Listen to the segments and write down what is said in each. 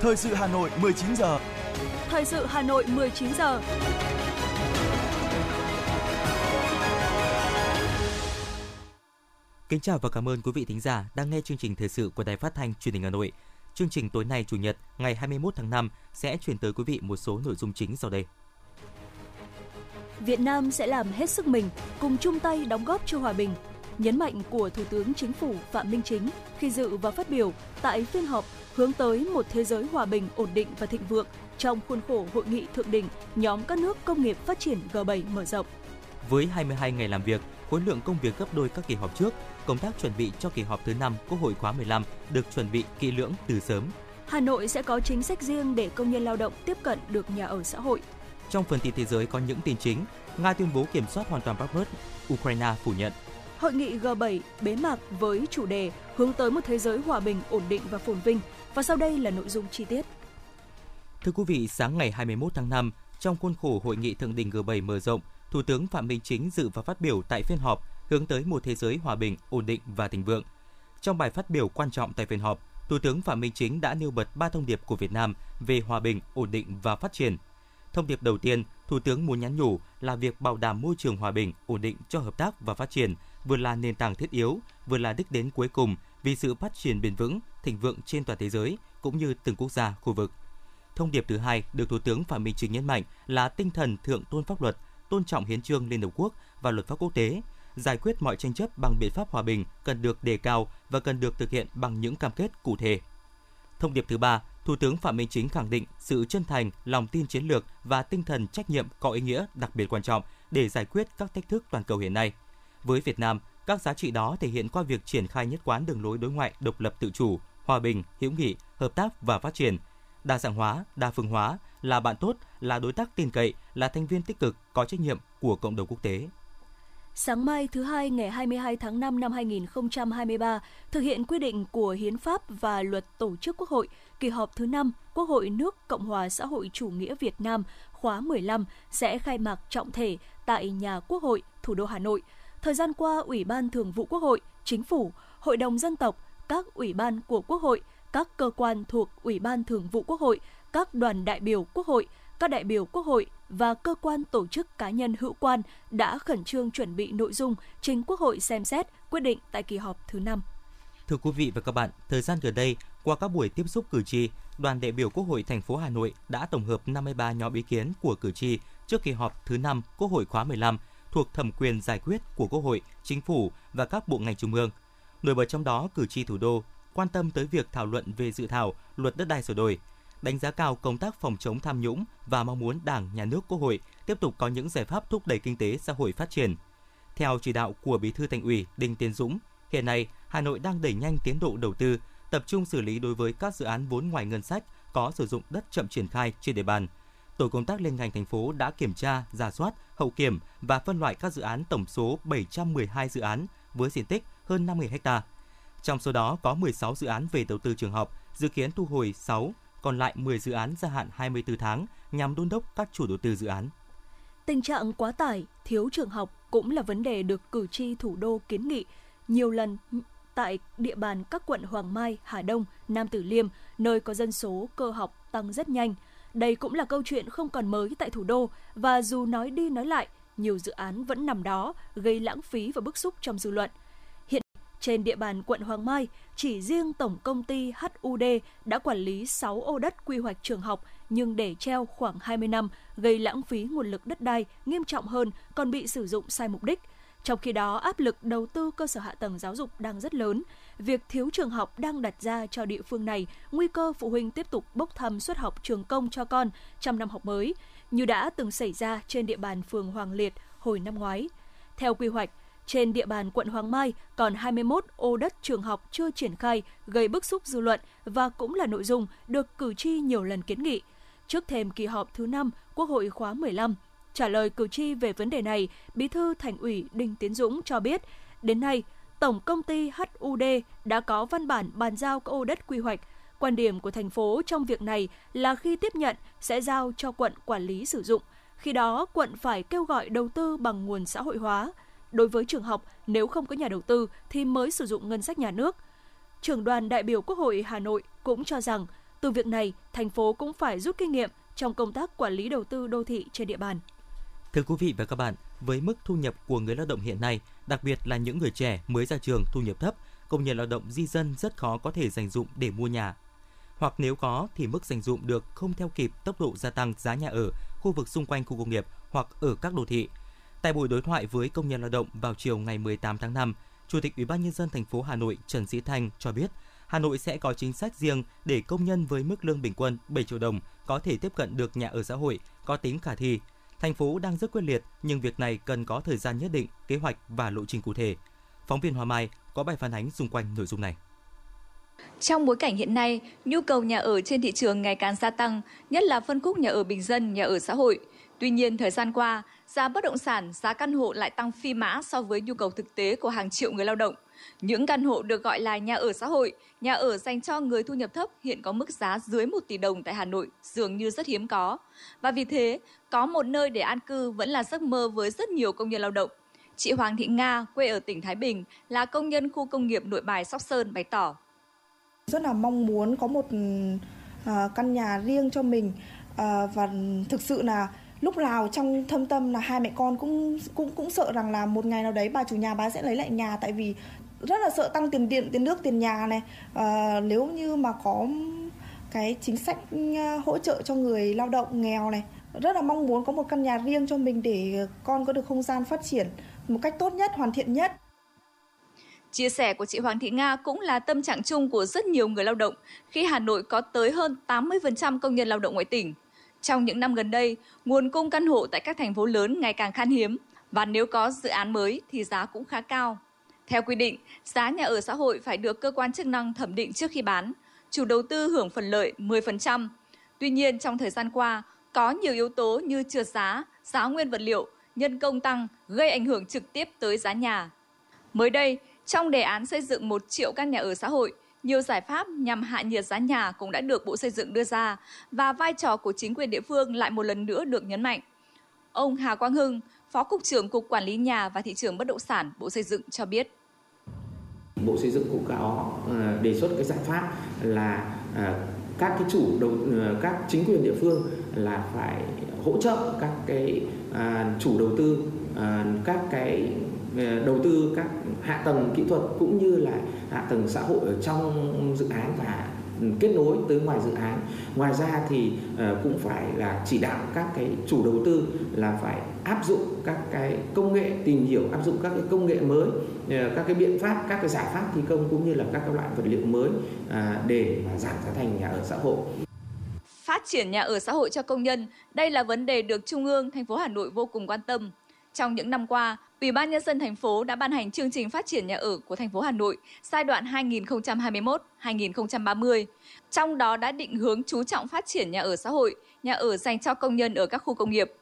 Thời sự Hà Nội 19 giờ. Thời sự Hà Nội 19 giờ. Kính chào và cảm ơn quý vị thính giả đang nghe chương trình thời sự của Đài Phát thanh Truyền hình Hà Nội. Chương trình tối nay Chủ nhật ngày 21 tháng 5 sẽ chuyển tới quý vị một số nội dung chính sau đây. Việt Nam sẽ làm hết sức mình cùng chung tay đóng góp cho hòa bình, nhấn mạnh của Thủ tướng Chính phủ Phạm Minh Chính khi dự và phát biểu tại phiên họp hướng tới một thế giới hòa bình, ổn định và thịnh vượng trong khuôn khổ hội nghị thượng đỉnh nhóm các nước công nghiệp phát triển G7 mở rộng. Với 22 ngày làm việc, khối lượng công việc gấp đôi các kỳ họp trước, công tác chuẩn bị cho kỳ họp thứ 5 Quốc hội khóa 15 được chuẩn bị kỹ lưỡng từ sớm. Hà Nội sẽ có chính sách riêng để công nhân lao động tiếp cận được nhà ở xã hội. Trong phần tin thế giới có những tin chính, Nga tuyên bố kiểm soát hoàn toàn Bakhmut, Ukraine phủ nhận. Hội nghị G7 bế mạc với chủ đề hướng tới một thế giới hòa bình, ổn định và phồn vinh. Và sau đây là nội dung chi tiết. Thưa quý vị, sáng ngày 21 tháng 5, trong khuôn khổ hội nghị thượng đỉnh G7 mở rộng, Thủ tướng Phạm Minh Chính dự và phát biểu tại phiên họp hướng tới một thế giới hòa bình, ổn định và thịnh vượng. Trong bài phát biểu quan trọng tại phiên họp, Thủ tướng Phạm Minh Chính đã nêu bật ba thông điệp của Việt Nam về hòa bình, ổn định và phát triển. Thông điệp đầu tiên, Thủ tướng muốn nhắn nhủ là việc bảo đảm môi trường hòa bình, ổn định cho hợp tác và phát triển vừa là nền tảng thiết yếu, vừa là đích đến cuối cùng vì sự phát triển bền vững, thịnh vượng trên toàn thế giới cũng như từng quốc gia, khu vực. Thông điệp thứ hai được Thủ tướng Phạm Minh Chính nhấn mạnh là tinh thần thượng tôn pháp luật, tôn trọng hiến trương Liên Hợp Quốc và luật pháp quốc tế, giải quyết mọi tranh chấp bằng biện pháp hòa bình cần được đề cao và cần được thực hiện bằng những cam kết cụ thể. Thông điệp thứ ba, Thủ tướng Phạm Minh Chính khẳng định sự chân thành, lòng tin chiến lược và tinh thần trách nhiệm có ý nghĩa đặc biệt quan trọng để giải quyết các thách thức toàn cầu hiện nay. Với Việt Nam, các giá trị đó thể hiện qua việc triển khai nhất quán đường lối đối ngoại độc lập tự chủ, hòa bình, hữu nghị, hợp tác và phát triển, đa dạng hóa, đa phương hóa, là bạn tốt, là đối tác tin cậy, là thành viên tích cực, có trách nhiệm của cộng đồng quốc tế. Sáng mai thứ hai ngày 22 tháng 5 năm 2023, thực hiện quy định của Hiến pháp và Luật Tổ chức Quốc hội, kỳ họp thứ 5 Quốc hội nước Cộng hòa xã hội chủ nghĩa Việt Nam khóa 15 sẽ khai mạc trọng thể tại nhà Quốc hội, thủ đô Hà Nội. Thời gian qua, Ủy ban Thường vụ Quốc hội, Chính phủ, Hội đồng dân tộc, các ủy ban của Quốc hội, các cơ quan thuộc Ủy ban Thường vụ Quốc hội, các đoàn đại biểu Quốc hội, các đại biểu Quốc hội và cơ quan tổ chức cá nhân hữu quan đã khẩn trương chuẩn bị nội dung trình Quốc hội xem xét quyết định tại kỳ họp thứ năm. Thưa quý vị và các bạn, thời gian gần đây, qua các buổi tiếp xúc cử tri, đoàn đại biểu Quốc hội thành phố Hà Nội đã tổng hợp 53 nhóm ý kiến của cử tri trước kỳ họp thứ 5 Quốc hội khóa 15 thuộc thẩm quyền giải quyết của Quốc hội, Chính phủ và các bộ ngành trung ương. Nổi bật trong đó, cử tri thủ đô quan tâm tới việc thảo luận về dự thảo luật đất đai sửa đổi, đánh giá cao công tác phòng chống tham nhũng và mong muốn Đảng, Nhà nước, Quốc hội tiếp tục có những giải pháp thúc đẩy kinh tế xã hội phát triển. Theo chỉ đạo của Bí thư Thành ủy Đinh Tiến Dũng, hiện nay Hà Nội đang đẩy nhanh tiến độ đầu tư, tập trung xử lý đối với các dự án vốn ngoài ngân sách có sử dụng đất chậm triển khai trên địa bàn. Tổ công tác liên ngành thành phố đã kiểm tra, giả soát, hậu kiểm và phân loại các dự án tổng số 712 dự án với diện tích hơn 50 ha. Trong số đó có 16 dự án về đầu tư trường học, dự kiến thu hồi 6, còn lại 10 dự án gia hạn 24 tháng nhằm đôn đốc các chủ đầu tư dự án. Tình trạng quá tải, thiếu trường học cũng là vấn đề được cử tri thủ đô kiến nghị nhiều lần tại địa bàn các quận Hoàng Mai, Hà Đông, Nam Tử Liêm, nơi có dân số cơ học tăng rất nhanh. Đây cũng là câu chuyện không còn mới tại thủ đô và dù nói đi nói lại, nhiều dự án vẫn nằm đó, gây lãng phí và bức xúc trong dư luận. Hiện trên địa bàn quận Hoàng Mai, chỉ riêng tổng công ty HUD đã quản lý 6 ô đất quy hoạch trường học nhưng để treo khoảng 20 năm, gây lãng phí nguồn lực đất đai nghiêm trọng hơn còn bị sử dụng sai mục đích – trong khi đó, áp lực đầu tư cơ sở hạ tầng giáo dục đang rất lớn. Việc thiếu trường học đang đặt ra cho địa phương này nguy cơ phụ huynh tiếp tục bốc thăm suất học trường công cho con trong năm học mới, như đã từng xảy ra trên địa bàn phường Hoàng Liệt hồi năm ngoái. Theo quy hoạch, trên địa bàn quận Hoàng Mai còn 21 ô đất trường học chưa triển khai gây bức xúc dư luận và cũng là nội dung được cử tri nhiều lần kiến nghị. Trước thêm kỳ họp thứ 5 Quốc hội khóa 15, Trả lời cử tri về vấn đề này, Bí thư Thành ủy Đinh Tiến Dũng cho biết, đến nay, Tổng công ty HUD đã có văn bản bàn giao các ô đất quy hoạch. Quan điểm của thành phố trong việc này là khi tiếp nhận sẽ giao cho quận quản lý sử dụng. Khi đó, quận phải kêu gọi đầu tư bằng nguồn xã hội hóa. Đối với trường học, nếu không có nhà đầu tư thì mới sử dụng ngân sách nhà nước. Trưởng đoàn đại biểu Quốc hội Hà Nội cũng cho rằng Từ việc này, thành phố cũng phải rút kinh nghiệm trong công tác quản lý đầu tư đô thị trên địa bàn. Thưa quý vị và các bạn, với mức thu nhập của người lao động hiện nay, đặc biệt là những người trẻ mới ra trường thu nhập thấp, công nhân lao động di dân rất khó có thể dành dụng để mua nhà. Hoặc nếu có thì mức dành dụng được không theo kịp tốc độ gia tăng giá nhà ở khu vực xung quanh khu công nghiệp hoặc ở các đô thị. Tại buổi đối thoại với công nhân lao động vào chiều ngày 18 tháng 5, Chủ tịch Ủy ban nhân dân thành phố Hà Nội Trần Sĩ Thanh cho biết, Hà Nội sẽ có chính sách riêng để công nhân với mức lương bình quân 7 triệu đồng có thể tiếp cận được nhà ở xã hội có tính khả thi. Thành phố đang rất quyết liệt nhưng việc này cần có thời gian nhất định, kế hoạch và lộ trình cụ thể. Phóng viên Hoa Mai có bài phản ánh xung quanh nội dung này. Trong bối cảnh hiện nay, nhu cầu nhà ở trên thị trường ngày càng gia tăng, nhất là phân khúc nhà ở bình dân, nhà ở xã hội. Tuy nhiên, thời gian qua, giá bất động sản, giá căn hộ lại tăng phi mã so với nhu cầu thực tế của hàng triệu người lao động. Những căn hộ được gọi là nhà ở xã hội, nhà ở dành cho người thu nhập thấp hiện có mức giá dưới 1 tỷ đồng tại Hà Nội dường như rất hiếm có. Và vì thế, có một nơi để an cư vẫn là giấc mơ với rất nhiều công nhân lao động. Chị Hoàng Thị Nga, quê ở tỉnh Thái Bình, là công nhân khu công nghiệp Nội Bài Sóc Sơn bày tỏ. Rất là mong muốn có một à, căn nhà riêng cho mình à, và thực sự là lúc nào trong thâm tâm là hai mẹ con cũng cũng cũng sợ rằng là một ngày nào đấy bà chủ nhà bà sẽ lấy lại nhà tại vì rất là sợ tăng tiền điện tiền nước tiền nhà này à, nếu như mà có cái chính sách ờ, hỗ trợ cho người lao động nghèo này rất là mong muốn có một căn nhà riêng cho mình để con có được không gian phát triển một cách tốt nhất hoàn thiện nhất Chia sẻ của chị Hoàng Thị Nga cũng là tâm trạng chung của rất nhiều người lao động khi Hà Nội có tới hơn 80% công nhân lao động ngoại tỉnh. Trong những năm gần đây, nguồn cung căn hộ tại các thành phố lớn ngày càng khan hiếm và nếu có dự án mới thì giá cũng khá cao. Theo quy định, giá nhà ở xã hội phải được cơ quan chức năng thẩm định trước khi bán, chủ đầu tư hưởng phần lợi 10%. Tuy nhiên, trong thời gian qua, có nhiều yếu tố như trượt giá, giá nguyên vật liệu, nhân công tăng gây ảnh hưởng trực tiếp tới giá nhà. Mới đây, trong đề án xây dựng 1 triệu căn nhà ở xã hội, nhiều giải pháp nhằm hạ nhiệt giá nhà cũng đã được Bộ Xây dựng đưa ra và vai trò của chính quyền địa phương lại một lần nữa được nhấn mạnh. Ông Hà Quang Hưng, Phó Cục trưởng Cục Quản lý Nhà và Thị trường Bất động sản, Bộ Xây dựng cho biết. Bộ Xây dựng cũng có ờ, đề xuất cái giải pháp là ờ, các cái chủ đầu ờ, các chính quyền địa phương là phải hỗ trợ các cái chủ đầu tư các cái đầu tư các hạ tầng kỹ thuật cũng như là hạ tầng xã hội ở trong dự án và kết nối tới ngoài dự án. Ngoài ra thì ờ, cũng phải là chỉ đạo các cái chủ đầu tư là phải áp dụng các cái công nghệ, tìm hiểu, áp dụng các cái công nghệ mới ờ, các cái biện pháp, các cái giải pháp thi công cũng như là các cái loại vật liệu mới à, để mà giảm giá thành nhà ở xã hội. Phát triển nhà ở xã hội cho công nhân, đây là vấn đề được trung ương, thành phố hà nội vô cùng quan tâm trong những năm qua Ủy ban nhân dân thành phố đã ban hành chương trình phát triển nhà ở của thành phố Hà Nội giai đoạn 2021-2030. Trong đó đã định hướng chú trọng phát triển nhà ở xã hội, nhà ở dành cho công nhân ở các khu công nghiệp.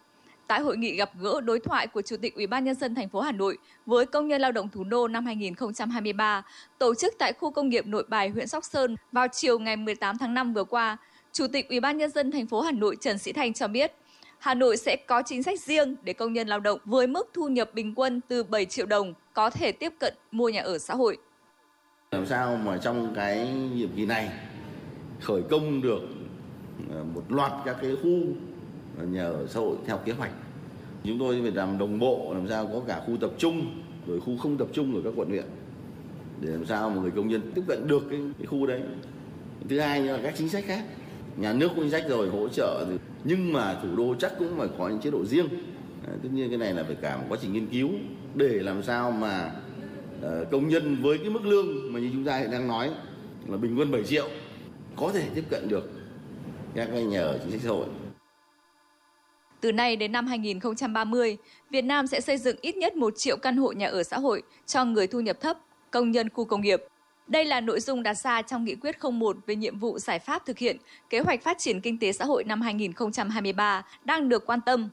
Tại hội nghị gặp gỡ đối thoại của Chủ tịch Ủy ban nhân dân thành phố Hà Nội với công nhân lao động thủ đô năm 2023, tổ chức tại khu công nghiệp Nội Bài, huyện Sóc Sơn vào chiều ngày 18 tháng 5 vừa qua, Chủ tịch Ủy ban nhân dân thành phố Hà Nội Trần Sĩ Thanh cho biết, Hà Nội sẽ có chính sách riêng để công nhân lao động với mức thu nhập bình quân từ 7 triệu đồng có thể tiếp cận mua nhà ở xã hội. Làm sao mà trong cái nhiệm kỳ này khởi công được ờ, một loạt các cái khu nhà ở xã hội theo kế hoạch. Chúng tôi phải làm đồng bộ làm sao có cả khu tập trung rồi khu không tập trung ở các quận huyện để làm sao mà người công nhân tiếp cận được cái, cái khu đấy. Thứ hai là các chính sách khác. Nhà nước có chính sách rồi hỗ trợ nhưng mà thủ đô chắc cũng phải có những chế độ riêng tất nhiên cái này là phải cả một quá trình nghiên cứu để làm sao mà uh, công nhân với cái mức lương mà như chúng ta hiện đang nói là bình quân 7 triệu có thể tiếp cận được các cái nhà ở chính sách xã hội. Từ nay đến năm 2030, Việt Nam sẽ xây dựng ít nhất 1 triệu căn hộ nhà ở xã hội cho người thu nhập thấp, công nhân khu công nghiệp. Đây là nội dung đặt ra trong nghị quyết 01 về nhiệm vụ giải pháp thực hiện kế hoạch phát triển kinh tế xã hội năm 2023 đang được quan tâm.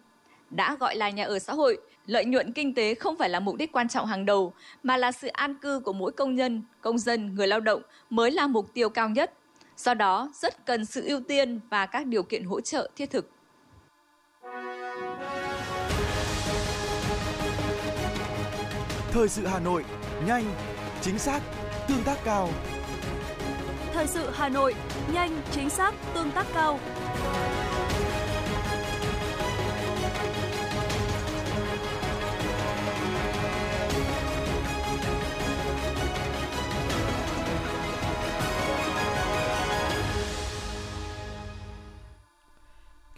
Đã gọi là nhà ở xã hội, lợi nhuận kinh tế không phải là mục đích quan trọng hàng đầu, mà là sự an cư của mỗi công nhân, công dân, người lao động mới là mục tiêu cao nhất. Do đó, rất cần sự ưu tiên và các điều kiện hỗ trợ thiết thực. Thời sự Hà Nội, nhanh, chính xác, tương tác cao. Thời sự Hà Nội, nhanh, chính xác, tương tác cao.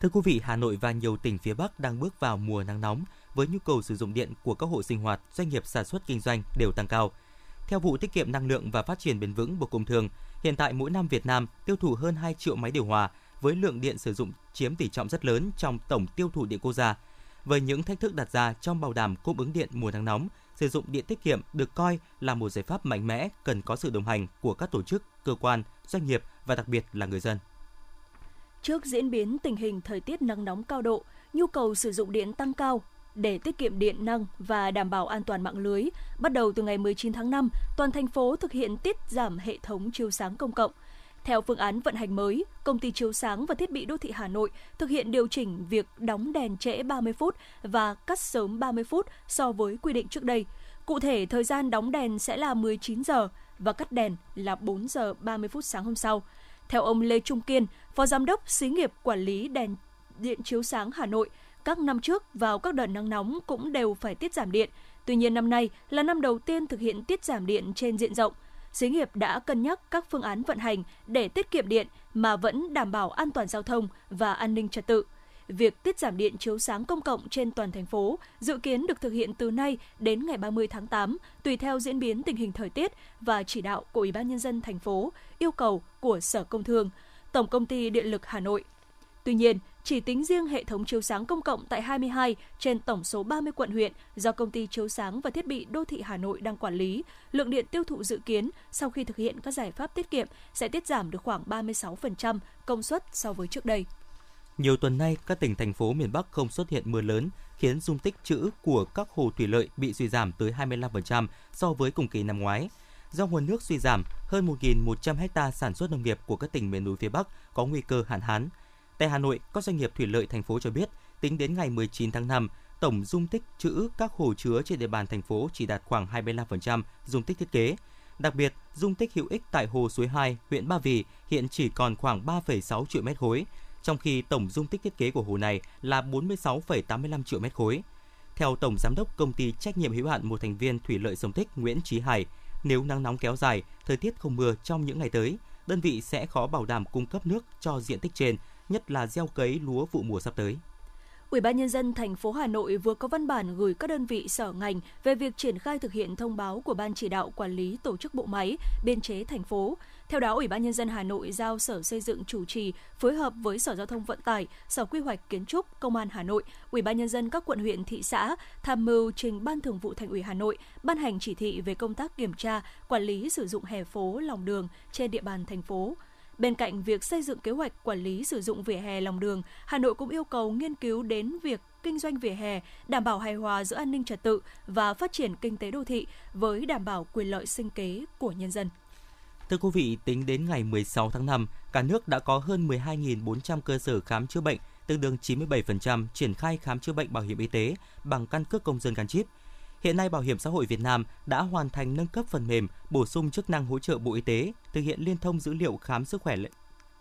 Thưa quý vị, Hà Nội và nhiều tỉnh phía Bắc đang bước vào mùa nắng nóng với nhu cầu sử dụng điện của các hộ sinh hoạt, doanh nghiệp sản xuất kinh doanh đều tăng cao. Theo vụ tiết kiệm năng lượng và phát triển bền vững Bộ Công Thương, hiện tại mỗi năm Việt Nam tiêu thụ hơn 2 triệu máy điều hòa với lượng điện sử dụng chiếm tỷ trọng rất lớn trong tổng tiêu thụ điện quốc gia. Với những thách thức đặt ra trong bảo đảm cung ứng điện mùa nắng nóng, sử dụng điện tiết kiệm được coi là một giải pháp mạnh mẽ cần có sự đồng hành của các tổ chức, cơ quan, doanh nghiệp và đặc biệt là người dân. Trước diễn biến tình hình thời tiết nắng nóng cao độ, nhu cầu sử dụng điện tăng cao, để tiết kiệm điện năng và đảm bảo an toàn mạng lưới, bắt đầu từ ngày 19 tháng 5, toàn thành phố thực hiện tiết giảm hệ thống chiếu sáng công cộng. Theo phương án vận hành mới, công ty chiếu sáng và thiết bị đô thị Hà Nội thực hiện điều chỉnh việc đóng đèn trễ 30 phút và cắt sớm 30 phút so với quy định trước đây. Cụ thể, thời gian đóng đèn sẽ là 19 giờ và cắt đèn là 4 giờ 30 phút sáng hôm sau. Theo ông Lê Trung Kiên, Phó Giám đốc Xí nghiệp Quản lý Đèn Điện Chiếu Sáng Hà Nội, các năm trước vào các đợt nắng nóng cũng đều phải tiết giảm điện. Tuy nhiên năm nay là năm đầu tiên thực hiện tiết giảm điện trên diện rộng. Xí nghiệp đã cân nhắc các phương án vận hành để tiết kiệm điện mà vẫn đảm bảo an toàn giao thông và an ninh trật tự. Việc tiết giảm điện chiếu sáng công cộng trên toàn thành phố dự kiến được thực hiện từ nay đến ngày 30 tháng 8, tùy theo diễn biến tình hình thời tiết và chỉ đạo của Ủy ban nhân dân thành phố, yêu cầu của Sở Công Thương, Tổng công ty Điện lực Hà Nội. Tuy nhiên, chỉ tính riêng hệ thống chiếu sáng công cộng tại 22 trên tổng số 30 quận huyện do công ty chiếu sáng và thiết bị đô thị Hà Nội đang quản lý, lượng điện tiêu thụ dự kiến sau khi thực hiện các giải pháp tiết kiệm sẽ tiết giảm được khoảng 36% công suất so với trước đây. Nhiều tuần nay, các tỉnh thành phố miền Bắc không xuất hiện mưa lớn, khiến dung tích trữ của các hồ thủy lợi bị suy giảm tới 25% so với cùng kỳ năm ngoái. Do nguồn nước suy giảm, hơn 1.100 ha sản xuất nông nghiệp của các tỉnh miền núi phía Bắc có nguy cơ hạn hán. Tại Hà Nội, các doanh nghiệp thủy lợi thành phố cho biết, tính đến ngày 19 tháng 5, tổng dung tích trữ các hồ chứa trên địa bàn thành phố chỉ đạt khoảng 25% dung tích thiết kế. Đặc biệt, dung tích hữu ích tại hồ Suối 2, huyện Ba Vì hiện chỉ còn khoảng 3,6 triệu mét khối, trong khi tổng dung tích thiết kế của hồ này là 46,85 triệu mét khối. Theo Tổng Giám đốc Công ty Trách nhiệm hữu hạn một thành viên Thủy lợi Sông Tích Nguyễn Trí Hải, nếu nắng nóng kéo dài, thời tiết không mưa trong những ngày tới, đơn vị sẽ khó bảo đảm cung cấp nước cho diện tích trên nhất là gieo cấy lúa vụ mùa sắp tới. Ủy ban nhân dân thành phố Hà Nội vừa có văn bản gửi các đơn vị sở ngành về việc triển khai thực hiện thông báo của Ban chỉ đạo quản lý tổ chức bộ máy, biên chế thành phố. Theo đó, Ủy ban nhân dân Hà Nội giao Sở Xây dựng chủ trì phối hợp với Sở Giao thông Vận tải, Sở Quy hoạch Kiến trúc, Công an Hà Nội, Ủy ban nhân dân các quận huyện thị xã tham mưu trình Ban Thường vụ Thành ủy Hà Nội ban hành chỉ thị về công tác kiểm tra, quản lý sử dụng hè phố, lòng đường trên địa bàn thành phố Bên cạnh việc xây dựng kế hoạch quản lý sử dụng vỉa hè lòng đường, Hà Nội cũng yêu cầu nghiên cứu đến việc kinh doanh vỉa hè, đảm bảo hài hòa giữa an ninh trật tự và phát triển kinh tế đô thị với đảm bảo quyền lợi sinh kế của nhân dân. Thưa quý vị, tính đến ngày 16 tháng 5, cả nước đã có hơn 12.400 cơ sở khám chữa bệnh, tương đương 97% triển khai khám chữa bệnh bảo hiểm y tế bằng căn cước công dân gắn chip – Hiện nay Bảo hiểm xã hội Việt Nam đã hoàn thành nâng cấp phần mềm, bổ sung chức năng hỗ trợ Bộ Y tế thực hiện liên thông dữ liệu khám sức khỏe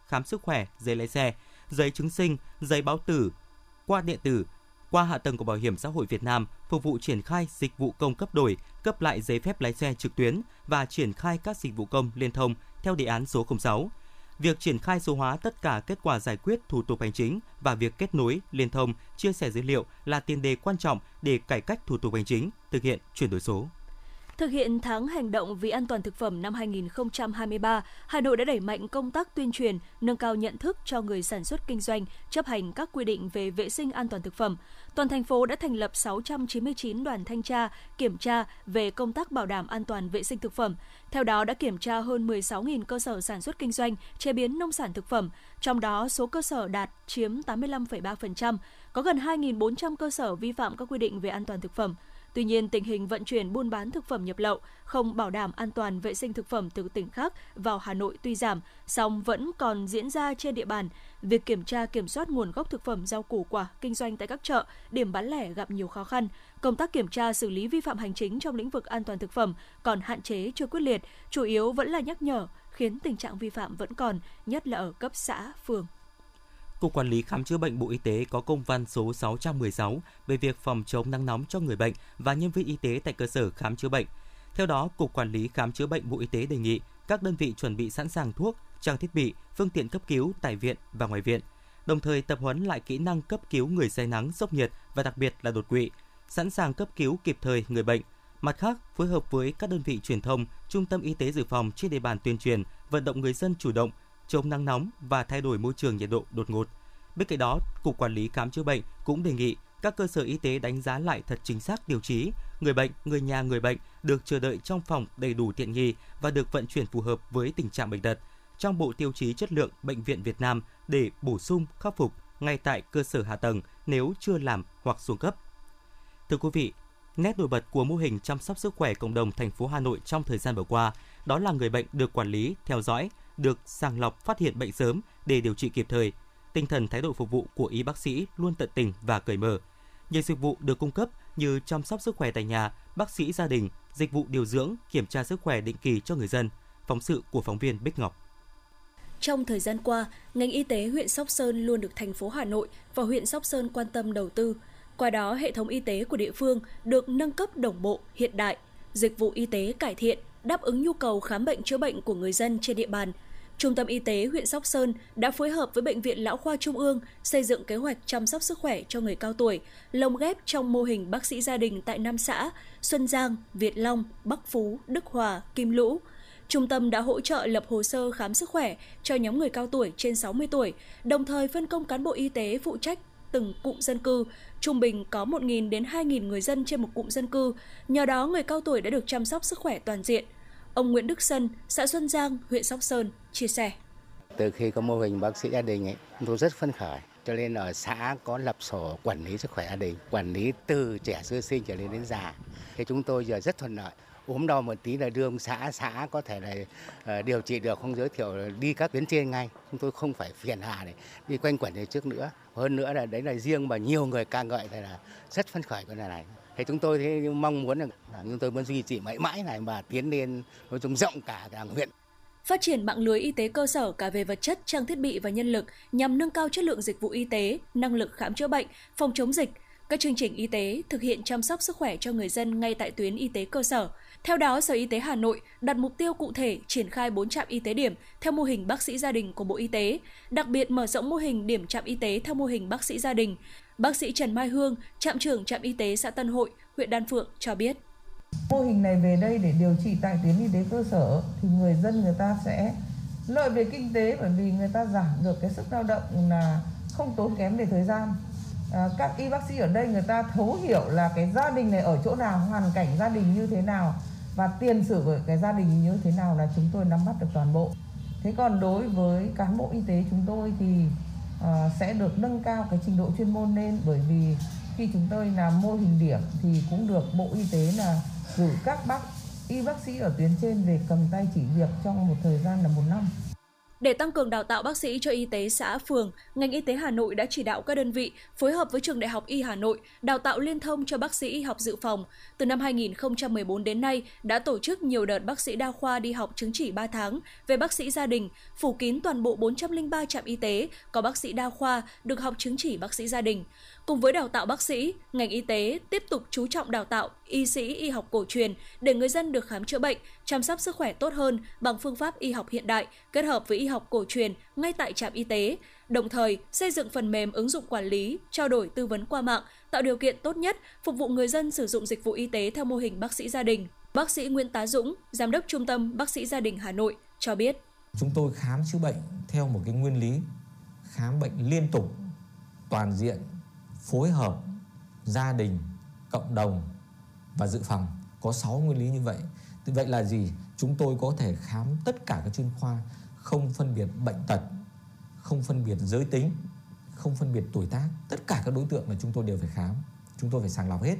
khám sức khỏe, giấy lái xe, giấy chứng sinh, giấy báo tử qua điện tử qua hạ tầng của Bảo hiểm xã hội Việt Nam phục vụ triển khai dịch vụ công cấp đổi, cấp lại giấy phép lái xe trực tuyến và triển khai các dịch vụ công liên thông theo đề án số 06 Việc triển khai số hóa tất cả kết quả giải quyết thủ tục hành chính và việc kết nối, liên thông, chia sẻ dữ liệu là tiền đề quan trọng để cải cách thủ tục hành chính, thực hiện chuyển đổi số. Thực hiện tháng hành động vì an toàn thực phẩm năm 2023, Hà Nội đã đẩy mạnh công tác tuyên truyền, nâng cao nhận thức cho người sản xuất kinh doanh chấp hành các quy định về vệ sinh an toàn thực phẩm. Toàn thành phố đã thành lập 699 đoàn thanh tra, kiểm tra về công tác bảo đảm an toàn vệ sinh thực phẩm. Theo đó đã kiểm tra hơn 16.000 cơ sở sản xuất kinh doanh, chế biến nông sản thực phẩm, trong đó số cơ sở đạt chiếm 85,3%, có gần 2.400 cơ sở vi phạm các quy định về an toàn thực phẩm. Tuy nhiên, tình hình vận chuyển buôn bán thực phẩm nhập lậu không bảo đảm an toàn vệ sinh thực phẩm từ tỉnh khác vào Hà Nội tuy giảm, song vẫn còn diễn ra trên địa bàn. Việc kiểm tra kiểm soát nguồn gốc thực phẩm rau củ quả kinh doanh tại các chợ, điểm bán lẻ gặp nhiều khó khăn. Công tác kiểm tra xử lý vi phạm hành chính trong lĩnh vực an toàn thực phẩm còn hạn chế chưa quyết liệt, chủ yếu vẫn là nhắc nhở, khiến tình trạng vi phạm vẫn còn, nhất là ở cấp xã, phường. Cục Quản lý Khám chữa bệnh Bộ Y tế có công văn số 616 về việc phòng chống nắng nóng cho người bệnh và nhân viên y tế tại cơ sở khám chữa bệnh. Theo đó, Cục Quản lý Khám chữa bệnh Bộ Y tế đề nghị các đơn vị chuẩn bị sẵn sàng thuốc, trang thiết bị, phương tiện cấp cứu tại viện và ngoài viện, đồng thời tập huấn lại kỹ năng cấp cứu người say nắng, sốc nhiệt và đặc biệt là đột quỵ, sẵn sàng cấp cứu kịp thời người bệnh. Mặt khác, phối hợp với các đơn vị truyền thông, trung tâm y tế dự phòng trên địa bàn tuyên truyền, vận động người dân chủ động chống nắng nóng và thay đổi môi trường nhiệt độ đột ngột. Bên cạnh đó, Cục Quản lý Khám chữa bệnh cũng đề nghị các cơ sở y tế đánh giá lại thật chính xác điều trí, người bệnh, người nhà người bệnh được chờ đợi trong phòng đầy đủ tiện nghi và được vận chuyển phù hợp với tình trạng bệnh tật trong bộ tiêu chí chất lượng bệnh viện Việt Nam để bổ sung khắc phục ngay tại cơ sở hạ tầng nếu chưa làm hoặc xuống cấp. Thưa quý vị, nét nổi bật của mô hình chăm sóc sức khỏe cộng đồng thành phố Hà Nội trong thời gian vừa qua đó là người bệnh được quản lý, theo dõi, được sàng lọc phát hiện bệnh sớm để điều trị kịp thời. Tinh thần thái độ phục vụ của y bác sĩ luôn tận tình và cởi mở. Nhiều dịch vụ được cung cấp như chăm sóc sức khỏe tại nhà, bác sĩ gia đình, dịch vụ điều dưỡng, kiểm tra sức khỏe định kỳ cho người dân. Phóng sự của phóng viên Bích Ngọc. Trong thời gian qua, ngành y tế huyện Sóc Sơn luôn được thành phố Hà Nội và huyện Sóc Sơn quan tâm đầu tư. Qua đó, hệ thống y tế của địa phương được nâng cấp đồng bộ, hiện đại, dịch vụ y tế cải thiện, đáp ứng nhu cầu khám bệnh chữa bệnh của người dân trên địa bàn. Trung tâm Y tế huyện Sóc Sơn đã phối hợp với Bệnh viện Lão khoa Trung ương xây dựng kế hoạch chăm sóc sức khỏe cho người cao tuổi, lồng ghép trong mô hình bác sĩ gia đình tại năm xã Xuân Giang, Việt Long, Bắc Phú, Đức Hòa, Kim Lũ. Trung tâm đã hỗ trợ lập hồ sơ khám sức khỏe cho nhóm người cao tuổi trên 60 tuổi, đồng thời phân công cán bộ y tế phụ trách từng cụm dân cư, trung bình có 1.000 đến 2.000 người dân trên một cụm dân cư. Nhờ đó, người cao tuổi đã được chăm sóc sức khỏe toàn diện. Ông Nguyễn Đức Sân, xã Xuân Giang, huyện Sóc Sơn, chia sẻ. Từ khi có mô hình bác sĩ gia đình ấy, tôi rất phấn khởi. Cho nên ở xã có lập sổ quản lý sức khỏe gia đình, quản lý từ trẻ sơ sinh trở lên đến già. Thì chúng tôi giờ rất thuận lợi ốm đau một tí là đưa ông xã xã có thể là uh, điều trị được không giới thiệu đi các tuyến trên ngay chúng tôi không phải phiền hà này đi quanh quẩn như trước nữa hơn nữa là đấy là riêng mà nhiều người ca ngợi thì là rất phấn khởi cái này này thì chúng tôi thì mong muốn là, chúng tôi muốn duy trì mãi mãi này và tiến lên nói chung rộng cả cả huyện phát triển mạng lưới y tế cơ sở cả về vật chất, trang thiết bị và nhân lực nhằm nâng cao chất lượng dịch vụ y tế, năng lực khám chữa bệnh, phòng chống dịch, các chương trình y tế thực hiện chăm sóc sức khỏe cho người dân ngay tại tuyến y tế cơ sở. Theo đó, Sở Y tế Hà Nội đặt mục tiêu cụ thể triển khai 4 trạm y tế điểm theo mô hình bác sĩ gia đình của Bộ Y tế, đặc biệt mở rộng mô hình điểm trạm y tế theo mô hình bác sĩ gia đình. Bác sĩ Trần Mai Hương, trạm trưởng trạm y tế xã Tân Hội, huyện Đan Phượng cho biết. Mô hình này về đây để điều trị tại tuyến y tế cơ sở thì người dân người ta sẽ lợi về kinh tế bởi vì người ta giảm được cái sức lao động là không tốn kém về thời gian à, các y bác sĩ ở đây người ta thấu hiểu là cái gia đình này ở chỗ nào hoàn cảnh gia đình như thế nào và tiền sử của cái gia đình như thế nào là chúng tôi nắm bắt được toàn bộ thế còn đối với cán bộ y tế chúng tôi thì uh, sẽ được nâng cao cái trình độ chuyên môn lên bởi vì khi chúng tôi làm mô hình điểm thì cũng được bộ y tế là cử các bác y bác sĩ ở tuyến trên về cầm tay chỉ việc trong một thời gian là một năm để tăng cường đào tạo bác sĩ cho y tế xã, phường, ngành y tế Hà Nội đã chỉ đạo các đơn vị phối hợp với trường Đại học Y Hà Nội đào tạo liên thông cho bác sĩ y học dự phòng. Từ năm 2014 đến nay đã tổ chức nhiều đợt bác sĩ đa khoa đi học chứng chỉ 3 tháng về bác sĩ gia đình, phủ kín toàn bộ 403 trạm y tế có bác sĩ đa khoa được học chứng chỉ bác sĩ gia đình. Cùng với đào tạo bác sĩ, ngành y tế tiếp tục chú trọng đào tạo y sĩ y học cổ truyền để người dân được khám chữa bệnh, chăm sóc sức khỏe tốt hơn bằng phương pháp y học hiện đại kết hợp với y học cổ truyền ngay tại trạm y tế, đồng thời xây dựng phần mềm ứng dụng quản lý, trao đổi tư vấn qua mạng, tạo điều kiện tốt nhất phục vụ người dân sử dụng dịch vụ y tế theo mô hình bác sĩ gia đình. Bác sĩ Nguyễn Tá Dũng, Giám đốc Trung tâm Bác sĩ Gia đình Hà Nội cho biết. Chúng tôi khám chữa bệnh theo một cái nguyên lý khám bệnh liên tục, toàn diện, phối hợp, gia đình, cộng đồng và dự phòng. Có 6 nguyên lý như vậy. Vậy là gì? Chúng tôi có thể khám tất cả các chuyên khoa không phân biệt bệnh tật, không phân biệt giới tính, không phân biệt tuổi tác. Tất cả các đối tượng là chúng tôi đều phải khám. Chúng tôi phải sàng lọc hết.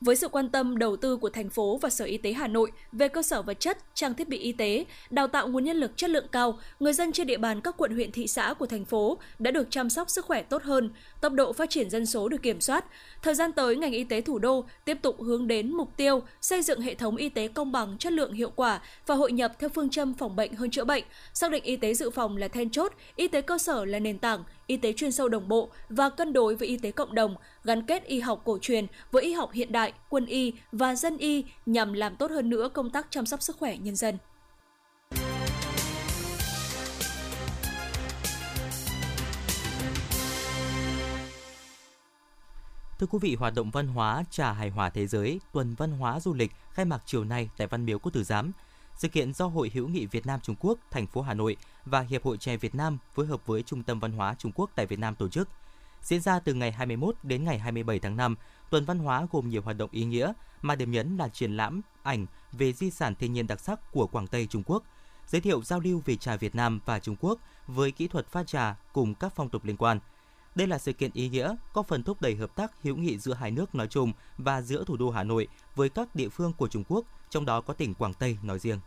Với sự quan tâm đầu tư của thành phố và Sở Y tế Hà Nội về cơ sở vật chất, trang thiết bị y tế, đào tạo nguồn nhân lực chất lượng cao, người dân trên địa bàn các quận huyện thị xã của thành phố đã được chăm sóc sức khỏe tốt hơn, tốc độ phát triển dân số được kiểm soát. Thời gian tới, ngành y tế thủ đô tiếp tục hướng đến mục tiêu xây dựng hệ thống y tế công bằng, chất lượng hiệu quả và hội nhập theo phương châm phòng bệnh hơn chữa bệnh, xác định y tế dự phòng là then chốt, y tế cơ sở là nền tảng, y tế chuyên sâu đồng bộ và cân đối với y tế cộng đồng, gắn kết y học cổ truyền với y học hiện đại, quân y và dân y nhằm làm tốt hơn nữa công tác chăm sóc sức khỏe nhân dân. Thưa quý vị, hoạt động văn hóa trà hài hòa thế giới tuần văn hóa du lịch khai mạc chiều nay tại Văn Miếu Quốc Tử Giám. Sự kiện do Hội hữu nghị Việt Nam Trung Quốc thành phố Hà Nội và Hiệp hội Trẻ Việt Nam phối hợp với Trung tâm Văn hóa Trung Quốc tại Việt Nam tổ chức. Diễn ra từ ngày 21 đến ngày 27 tháng 5, tuần văn hóa gồm nhiều hoạt động ý nghĩa mà điểm nhấn là triển lãm ảnh về di sản thiên nhiên đặc sắc của Quảng Tây Trung Quốc, giới thiệu giao lưu về trà Việt Nam và Trung Quốc với kỹ thuật pha trà cùng các phong tục liên quan. Đây là sự kiện ý nghĩa, có phần thúc đẩy hợp tác hữu nghị giữa hai nước nói chung và giữa thủ đô Hà Nội với các địa phương của Trung Quốc, trong đó có tỉnh Quảng Tây nói riêng.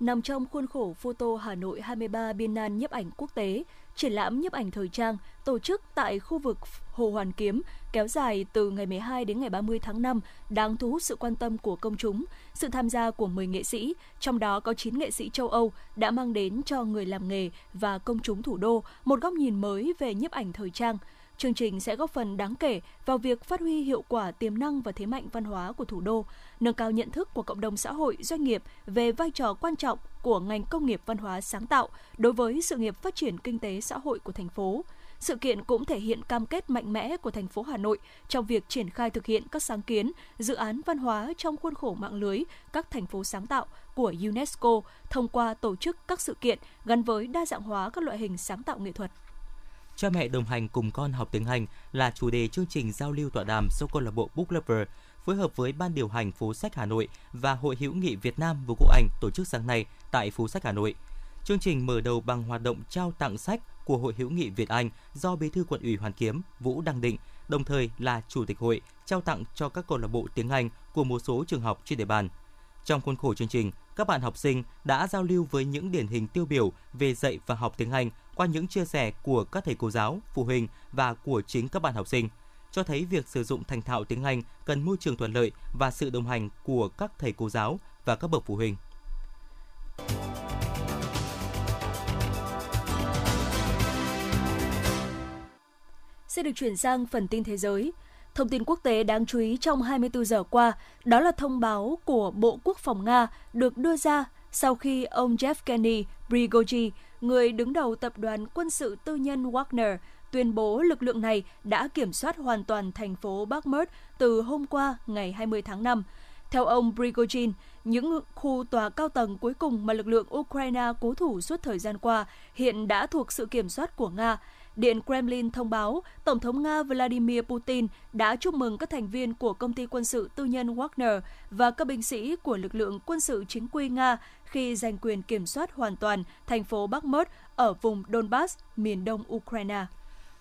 Nằm trong khuôn khổ Photo Hà Nội 23 Biên nan nhiếp ảnh quốc tế, triển lãm nhiếp ảnh thời trang tổ chức tại khu vực Hồ Hoàn Kiếm kéo dài từ ngày 12 đến ngày 30 tháng 5 đang thu hút sự quan tâm của công chúng, sự tham gia của 10 nghệ sĩ, trong đó có 9 nghệ sĩ châu Âu đã mang đến cho người làm nghề và công chúng thủ đô một góc nhìn mới về nhiếp ảnh thời trang – Chương trình sẽ góp phần đáng kể vào việc phát huy hiệu quả tiềm năng và thế mạnh văn hóa của thủ đô, nâng cao nhận thức của cộng đồng xã hội, doanh nghiệp về vai trò quan trọng của ngành công nghiệp văn hóa sáng tạo đối với sự nghiệp phát triển kinh tế xã hội của thành phố. Sự kiện cũng thể hiện cam kết mạnh mẽ của thành phố Hà Nội trong việc triển khai thực hiện các sáng kiến, dự án văn hóa trong khuôn khổ mạng lưới các thành phố sáng tạo của UNESCO thông qua tổ chức các sự kiện gắn với đa dạng hóa các loại hình sáng tạo nghệ thuật. Cha mẹ đồng hành cùng con học tiếng Anh là chủ đề chương trình giao lưu tọa đàm do câu lạc bộ Book Lover phối hợp với Ban điều hành phố sách Hà Nội và Hội hữu nghị Việt Nam Vương quốc Anh tổ chức sáng nay tại phố sách Hà Nội. Chương trình mở đầu bằng hoạt động trao tặng sách của Hội hữu nghị Việt Anh do Bí thư quận ủy Hoàn Kiếm Vũ Đăng Định, đồng thời là chủ tịch hội trao tặng cho các câu lạc bộ tiếng Anh của một số trường học trên địa bàn. Trong khuôn khổ chương trình, các bạn học sinh đã giao lưu với những điển hình tiêu biểu về dạy và học tiếng Anh qua những chia sẻ của các thầy cô giáo, phụ huynh và của chính các bạn học sinh, cho thấy việc sử dụng thành thạo tiếng Anh cần môi trường thuận lợi và sự đồng hành của các thầy cô giáo và các bậc phụ huynh. Sẽ được chuyển sang phần tin thế giới. Thông tin quốc tế đáng chú ý trong 24 giờ qua, đó là thông báo của Bộ Quốc phòng Nga được đưa ra sau khi ông Yevgeny Prigozhin, người đứng đầu tập đoàn quân sự tư nhân Wagner, tuyên bố lực lượng này đã kiểm soát hoàn toàn thành phố Bakhmut từ hôm qua ngày 20 tháng 5. Theo ông Prigozhin, những khu tòa cao tầng cuối cùng mà lực lượng Ukraine cố thủ suốt thời gian qua hiện đã thuộc sự kiểm soát của Nga. Điện Kremlin thông báo Tổng thống Nga Vladimir Putin đã chúc mừng các thành viên của công ty quân sự tư nhân Wagner và các binh sĩ của lực lượng quân sự chính quy Nga khi giành quyền kiểm soát hoàn toàn thành phố Bakhmut ở vùng Donbass, miền đông Ukraine.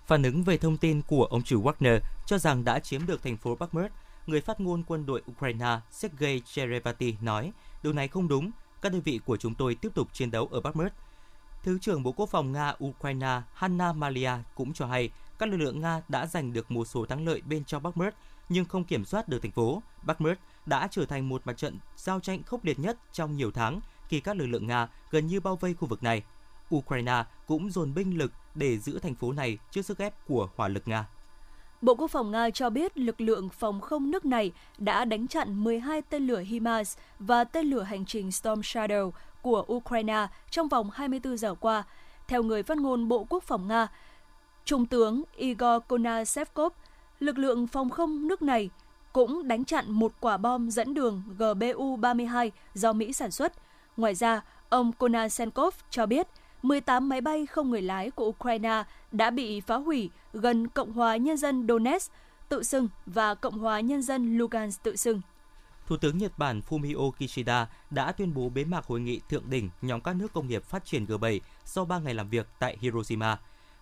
Phản ứng về thông tin của ông chủ Wagner cho rằng đã chiếm được thành phố Bakhmut, người phát ngôn quân đội Ukraine Sergei Cherevati nói, điều này không đúng, các đơn vị của chúng tôi tiếp tục chiến đấu ở Bakhmut. Thứ trưởng Bộ Quốc phòng Nga Ukraine Hanna Malia cũng cho hay các lực lượng Nga đã giành được một số thắng lợi bên trong Bakhmut nhưng không kiểm soát được thành phố. Bakhmut đã trở thành một mặt trận giao tranh khốc liệt nhất trong nhiều tháng khi các lực lượng Nga gần như bao vây khu vực này. Ukraine cũng dồn binh lực để giữ thành phố này trước sức ép của hỏa lực Nga. Bộ Quốc phòng Nga cho biết lực lượng phòng không nước này đã đánh chặn 12 tên lửa HIMARS và tên lửa hành trình Storm Shadow của Ukraine trong vòng 24 giờ qua. Theo người phát ngôn Bộ Quốc phòng Nga, Trung tướng Igor Konasevkov, lực lượng phòng không nước này cũng đánh chặn một quả bom dẫn đường GBU-32 do Mỹ sản xuất. Ngoài ra, ông Konasenkov cho biết 18 máy bay không người lái của Ukraine đã bị phá hủy gần Cộng hòa Nhân dân Donetsk tự xưng và Cộng hòa Nhân dân Lugansk tự xưng. Thủ tướng Nhật Bản Fumio Kishida đã tuyên bố bế mạc hội nghị thượng đỉnh nhóm các nước công nghiệp phát triển G7 sau 3 ngày làm việc tại Hiroshima.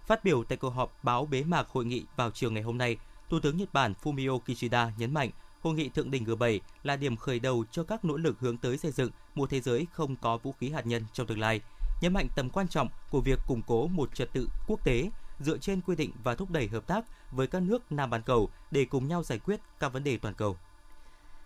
Phát biểu tại cuộc họp báo bế mạc hội nghị vào chiều ngày hôm nay, Thủ tướng Nhật Bản Fumio Kishida nhấn mạnh Hội nghị thượng đỉnh G7 là điểm khởi đầu cho các nỗ lực hướng tới xây dựng một thế giới không có vũ khí hạt nhân trong tương lai, nhấn mạnh tầm quan trọng của việc củng cố một trật tự quốc tế dựa trên quy định và thúc đẩy hợp tác với các nước Nam bán cầu để cùng nhau giải quyết các vấn đề toàn cầu.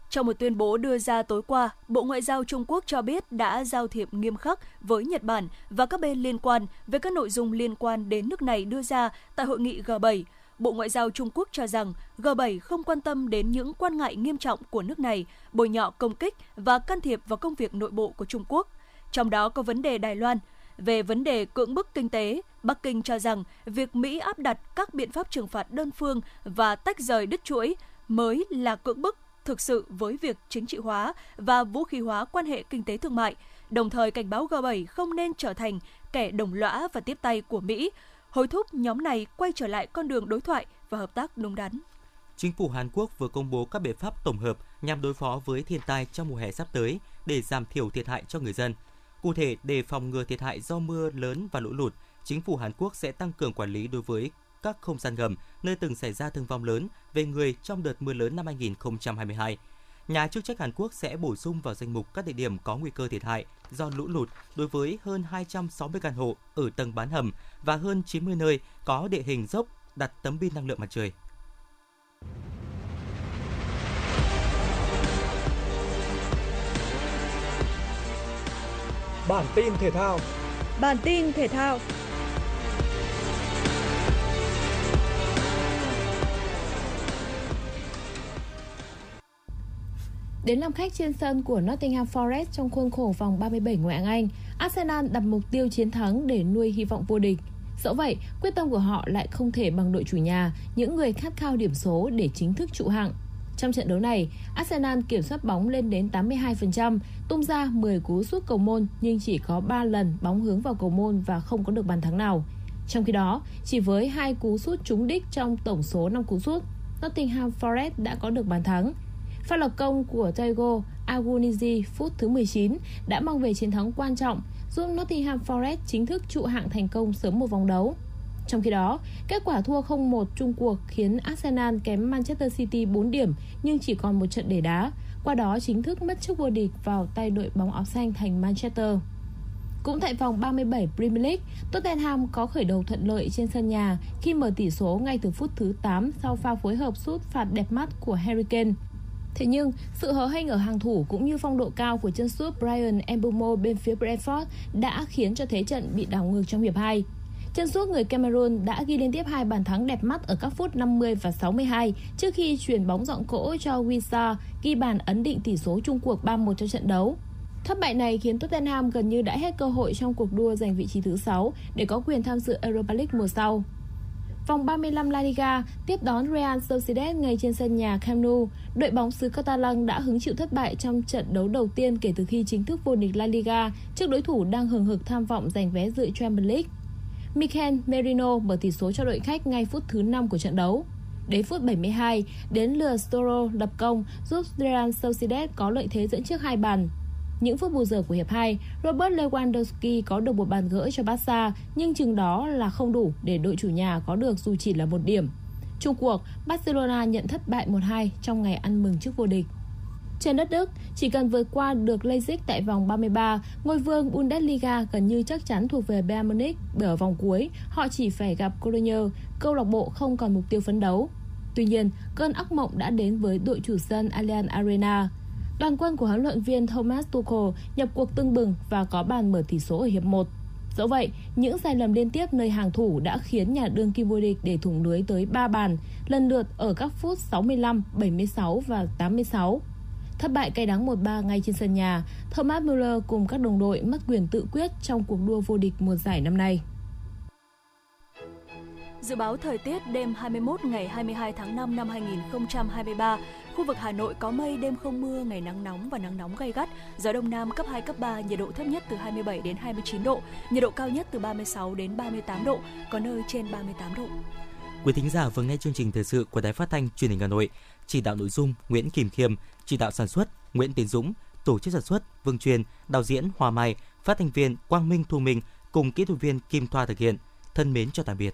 Trong một tuyên bố đưa ra tối qua, Bộ Ngoại giao Trung Quốc cho biết đã giao thiệp nghiêm khắc với Nhật Bản và các bên liên quan về các nội dung liên quan đến nước này đưa ra tại hội nghị G7. Bộ Ngoại giao Trung Quốc cho rằng G7 không quan tâm đến những quan ngại nghiêm trọng của nước này, bồi nhọ công kích và can thiệp vào công việc nội bộ của Trung Quốc. Trong đó có vấn đề Đài Loan. Về vấn đề cưỡng bức kinh tế, Bắc Kinh cho rằng việc Mỹ áp đặt các biện pháp trừng phạt đơn phương và tách rời đứt chuỗi mới là cưỡng bức thực sự với việc chính trị hóa và vũ khí hóa quan hệ kinh tế thương mại, đồng thời cảnh báo G7 không nên trở thành kẻ đồng lõa và tiếp tay của Mỹ, hối thúc nhóm này quay trở lại con đường đối thoại và hợp tác đúng đắn. Chính phủ Hàn Quốc vừa công bố các biện pháp tổng hợp nhằm đối phó với thiên tai trong mùa hè sắp tới để giảm thiểu thiệt hại cho người dân. Cụ thể, để phòng ngừa thiệt hại do mưa lớn và lũ lụt, chính phủ Hàn Quốc sẽ tăng cường quản lý đối với các không gian ngầm nơi từng xảy ra thương vong lớn về người trong đợt mưa lớn năm 2022. Nhà chức trách Hàn Quốc sẽ bổ sung vào danh mục các địa điểm có nguy cơ thiệt hại do lũ lụt đối với hơn 260 căn hộ ở tầng bán hầm và hơn 90 nơi có địa hình dốc đặt tấm pin năng lượng mặt trời. Bản tin thể thao Bản tin thể thao Đến làm khách trên sân của Nottingham Forest trong khuôn khổ vòng 37 ngoại hạng Anh, Arsenal đặt mục tiêu chiến thắng để nuôi hy vọng vô địch. Dẫu vậy, quyết tâm của họ lại không thể bằng đội chủ nhà, những người khát khao điểm số để chính thức trụ hạng. Trong trận đấu này, Arsenal kiểm soát bóng lên đến 82%, tung ra 10 cú sút cầu môn nhưng chỉ có 3 lần bóng hướng vào cầu môn và không có được bàn thắng nào. Trong khi đó, chỉ với hai cú sút trúng đích trong tổng số 5 cú sút, Nottingham Forest đã có được bàn thắng. Pha lập công của Diego Agunizi phút thứ 19 đã mang về chiến thắng quan trọng, giúp Nottingham Forest chính thức trụ hạng thành công sớm một vòng đấu. Trong khi đó, kết quả thua 0-1 chung cuộc khiến Arsenal kém Manchester City 4 điểm nhưng chỉ còn một trận để đá, qua đó chính thức mất chức vô địch vào tay đội bóng áo xanh thành Manchester. Cũng tại vòng 37 Premier League, Tottenham có khởi đầu thuận lợi trên sân nhà khi mở tỷ số ngay từ phút thứ 8 sau pha phối hợp sút phạt đẹp mắt của Harry Kane. Thế nhưng, sự hở hênh ở hàng thủ cũng như phong độ cao của chân sút Brian Embumo bên phía Brentford đã khiến cho thế trận bị đảo ngược trong hiệp 2. Chân suốt người Cameroon đã ghi liên tiếp hai bàn thắng đẹp mắt ở các phút 50 và 62 trước khi chuyển bóng dọn cỗ cho Wisa ghi bàn ấn định tỷ số chung cuộc 3-1 cho trận đấu. Thất bại này khiến Tottenham gần như đã hết cơ hội trong cuộc đua giành vị trí thứ 6 để có quyền tham dự Europa League mùa sau. Vòng 35 La Liga tiếp đón Real Sociedad ngay trên sân nhà Camp Nou. Đội bóng xứ Catalan đã hứng chịu thất bại trong trận đấu đầu tiên kể từ khi chính thức vô địch La Liga trước đối thủ đang hừng hực tham vọng giành vé dự Champions League. Mikel Merino mở tỷ số cho đội khách ngay phút thứ 5 của trận đấu. Đến phút 72, đến lừa Storo lập công giúp Real Sociedad có lợi thế dẫn trước hai bàn. Những phút bù giờ của hiệp 2, Robert Lewandowski có được một bàn gỡ cho Barca, nhưng chừng đó là không đủ để đội chủ nhà có được dù chỉ là một điểm. Trung cuộc, Barcelona nhận thất bại 1-2 trong ngày ăn mừng trước vô địch. Trên đất Đức, chỉ cần vượt qua được Leipzig tại vòng 33, ngôi vương Bundesliga gần như chắc chắn thuộc về Bayern Munich bởi ở vòng cuối, họ chỉ phải gặp Cologne, câu lạc bộ không còn mục tiêu phấn đấu. Tuy nhiên, cơn ác mộng đã đến với đội chủ sân Allianz Arena. Đoàn quân của huấn luyện viên Thomas Tuchel nhập cuộc tưng bừng và có bàn mở tỷ số ở hiệp 1. Dẫu vậy, những sai lầm liên tiếp nơi hàng thủ đã khiến nhà đương kim vô địch để thủng lưới tới 3 bàn, lần lượt ở các phút 65, 76 và 86. Thất bại cay đắng 1-3 ngay trên sân nhà, Thomas Müller cùng các đồng đội mất quyền tự quyết trong cuộc đua vô địch mùa giải năm nay. Dự báo thời tiết đêm 21 ngày 22 tháng 5 năm 2023, khu vực Hà Nội có mây, đêm không mưa, ngày nắng nóng và nắng nóng gay gắt, gió đông nam cấp 2 cấp 3, nhiệt độ thấp nhất từ 27 đến 29 độ, nhiệt độ cao nhất từ 36 đến 38 độ, có nơi trên 38 độ. Quý thính giả vừa nghe chương trình thời sự của Đài Phát thanh Truyền hình Hà Nội, chỉ đạo nội dung Nguyễn Kim Khiêm, chỉ đạo sản xuất Nguyễn Tiến Dũng, tổ chức sản xuất Vương Truyền, đạo diễn Hoa Mai, phát thanh viên Quang Minh Thu Minh cùng kỹ thuật viên Kim Thoa thực hiện. Thân mến cho tạm biệt.